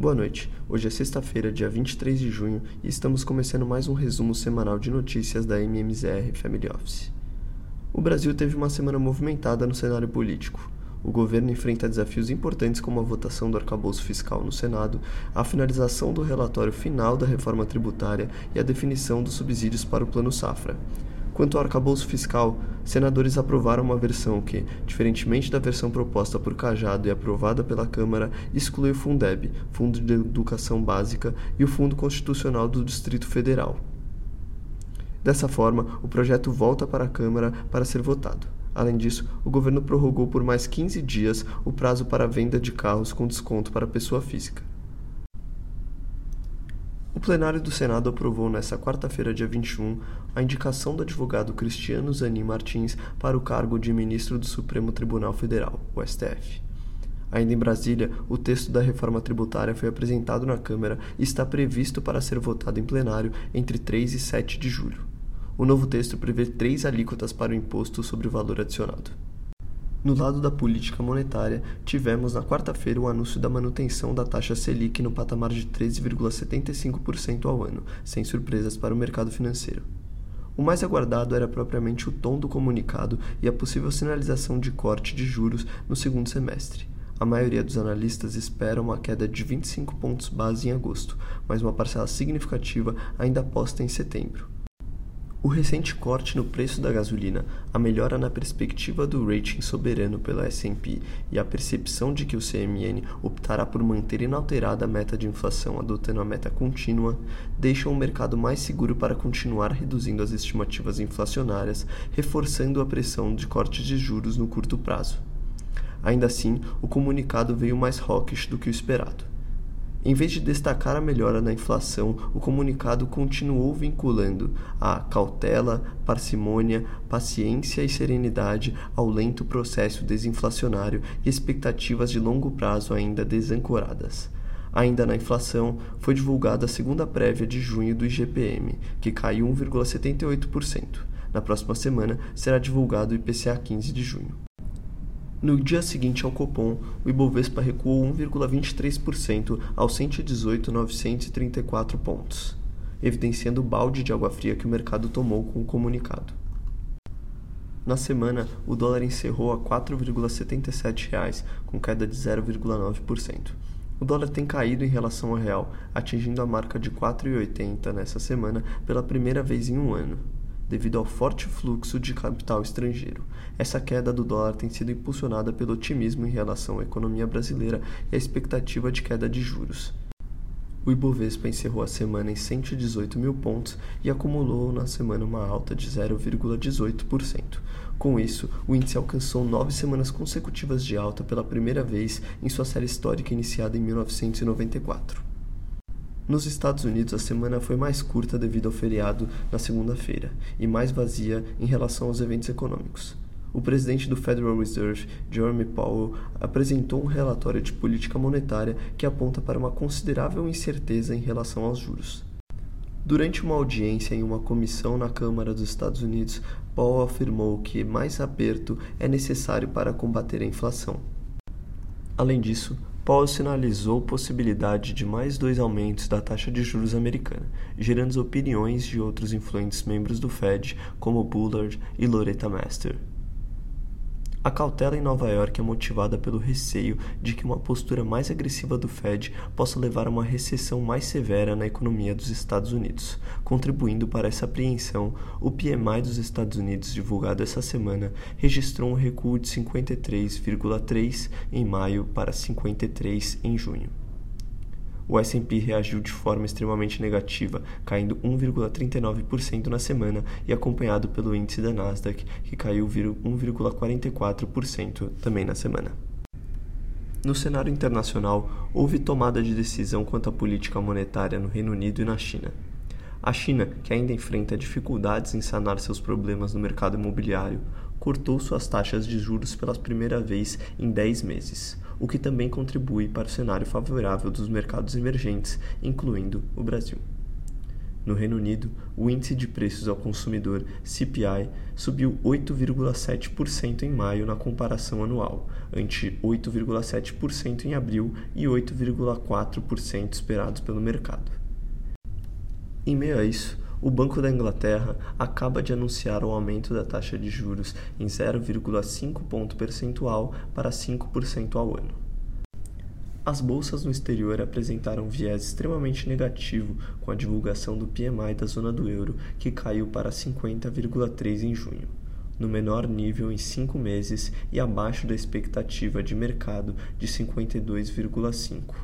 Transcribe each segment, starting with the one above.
Boa noite. Hoje é sexta-feira, dia 23 de junho, e estamos começando mais um resumo semanal de notícias da MMZR Family Office. O Brasil teve uma semana movimentada no cenário político. O governo enfrenta desafios importantes como a votação do arcabouço fiscal no Senado, a finalização do relatório final da reforma tributária e a definição dos subsídios para o Plano Safra. Quanto ao arcabouço fiscal, senadores aprovaram uma versão que, diferentemente da versão proposta por Cajado e aprovada pela Câmara, exclui o Fundeb, Fundo de Educação Básica, e o Fundo Constitucional do Distrito Federal. Dessa forma, o projeto volta para a Câmara para ser votado. Além disso, o governo prorrogou por mais 15 dias o prazo para a venda de carros com desconto para pessoa física. O plenário do Senado aprovou nesta quarta-feira, dia 21, a indicação do advogado Cristiano Zanin Martins para o cargo de ministro do Supremo Tribunal Federal, o STF. Ainda em Brasília, o texto da reforma tributária foi apresentado na Câmara e está previsto para ser votado em plenário entre 3 e 7 de julho. O novo texto prevê três alíquotas para o imposto sobre o valor adicionado. No lado da política monetária, tivemos na quarta-feira o anúncio da manutenção da taxa Selic no patamar de 13,75% ao ano, sem surpresas para o mercado financeiro. O mais aguardado era propriamente o tom do comunicado e a possível sinalização de corte de juros no segundo semestre. A maioria dos analistas espera uma queda de 25 pontos base em agosto, mas uma parcela significativa ainda aposta em setembro. O recente corte no preço da gasolina, a melhora na perspectiva do rating soberano pela S&P e a percepção de que o CMN optará por manter inalterada a meta de inflação adotando a meta contínua, deixam o mercado mais seguro para continuar reduzindo as estimativas inflacionárias, reforçando a pressão de cortes de juros no curto prazo. Ainda assim, o comunicado veio mais hawkish do que o esperado. Em vez de destacar a melhora na inflação, o comunicado continuou vinculando a cautela, parcimônia, paciência e serenidade ao lento processo desinflacionário e expectativas de longo prazo ainda desancoradas. Ainda na inflação, foi divulgada a segunda prévia de junho do IGPM, que caiu 1,78%. Na próxima semana será divulgado o IPCA 15 de junho. No dia seguinte ao Copom, o Ibovespa recuou 1,23% aos 118.934 pontos, evidenciando o balde de água fria que o mercado tomou com o comunicado. Na semana, o dólar encerrou a R$ 4,77, com queda de 0,9%. O dólar tem caído em relação ao real, atingindo a marca de R$ 4,80 nessa semana pela primeira vez em um ano devido ao forte fluxo de capital estrangeiro. Essa queda do dólar tem sido impulsionada pelo otimismo em relação à economia brasileira e a expectativa de queda de juros. O Ibovespa encerrou a semana em 118 mil pontos e acumulou na semana uma alta de 0,18%. Com isso, o índice alcançou nove semanas consecutivas de alta pela primeira vez em sua série histórica iniciada em 1994. Nos Estados Unidos, a semana foi mais curta devido ao feriado na segunda-feira e mais vazia em relação aos eventos econômicos. O presidente do Federal Reserve, Jeremy Powell, apresentou um relatório de política monetária que aponta para uma considerável incerteza em relação aos juros. Durante uma audiência em uma comissão na Câmara dos Estados Unidos, Powell afirmou que mais aperto é necessário para combater a inflação. Além disso, Powell sinalizou possibilidade de mais dois aumentos da taxa de juros americana, gerando opiniões de outros influentes membros do Fed, como Bullard e Loretta Master. A cautela em Nova York é motivada pelo receio de que uma postura mais agressiva do Fed possa levar a uma recessão mais severa na economia dos Estados Unidos. Contribuindo para essa apreensão, o PMI dos Estados Unidos, divulgado essa semana, registrou um recuo de 53,3 em maio para 53 em junho o S&P reagiu de forma extremamente negativa, caindo 1,39% na semana e acompanhado pelo índice da Nasdaq, que caiu 1,44% também na semana. No cenário internacional, houve tomada de decisão quanto à política monetária no Reino Unido e na China. A China, que ainda enfrenta dificuldades em sanar seus problemas no mercado imobiliário, cortou suas taxas de juros pela primeira vez em 10 meses, o que também contribui para o cenário favorável dos mercados emergentes, incluindo o Brasil. No Reino Unido, o índice de preços ao consumidor CPI subiu 8,7% em maio na comparação anual, ante 8,7% em abril e 8,4% esperados pelo mercado. Em meio a isso, o Banco da Inglaterra acaba de anunciar o aumento da taxa de juros em 0,5 ponto percentual para 5% ao ano. As bolsas no exterior apresentaram um viés extremamente negativo com a divulgação do PMI da zona do euro, que caiu para 50,3 em junho, no menor nível em cinco meses e abaixo da expectativa de mercado de 52,5.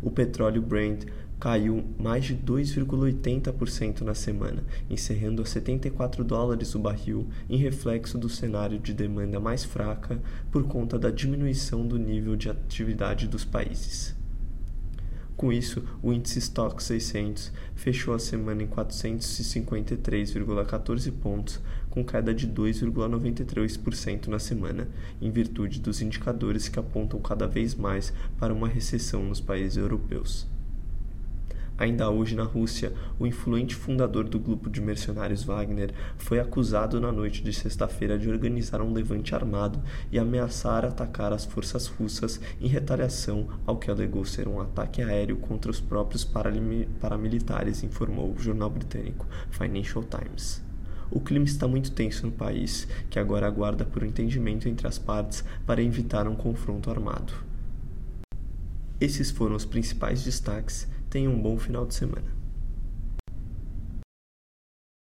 O petróleo Brent caiu mais de 2,80% na semana, encerrando a 74 dólares o barril, em reflexo do cenário de demanda mais fraca por conta da diminuição do nível de atividade dos países. Com isso, o índice Stock 600 fechou a semana em 453,14 pontos, com queda de 2,93% na semana, em virtude dos indicadores que apontam cada vez mais para uma recessão nos países europeus. Ainda hoje, na Rússia, o influente fundador do grupo de mercenários Wagner foi acusado na noite de sexta-feira de organizar um levante armado e ameaçar atacar as forças russas em retaliação ao que alegou ser um ataque aéreo contra os próprios paramilitares, informou o jornal britânico Financial Times. O clima está muito tenso no país, que agora aguarda por um entendimento entre as partes para evitar um confronto armado. Esses foram os principais destaques Tenha um bom final de semana.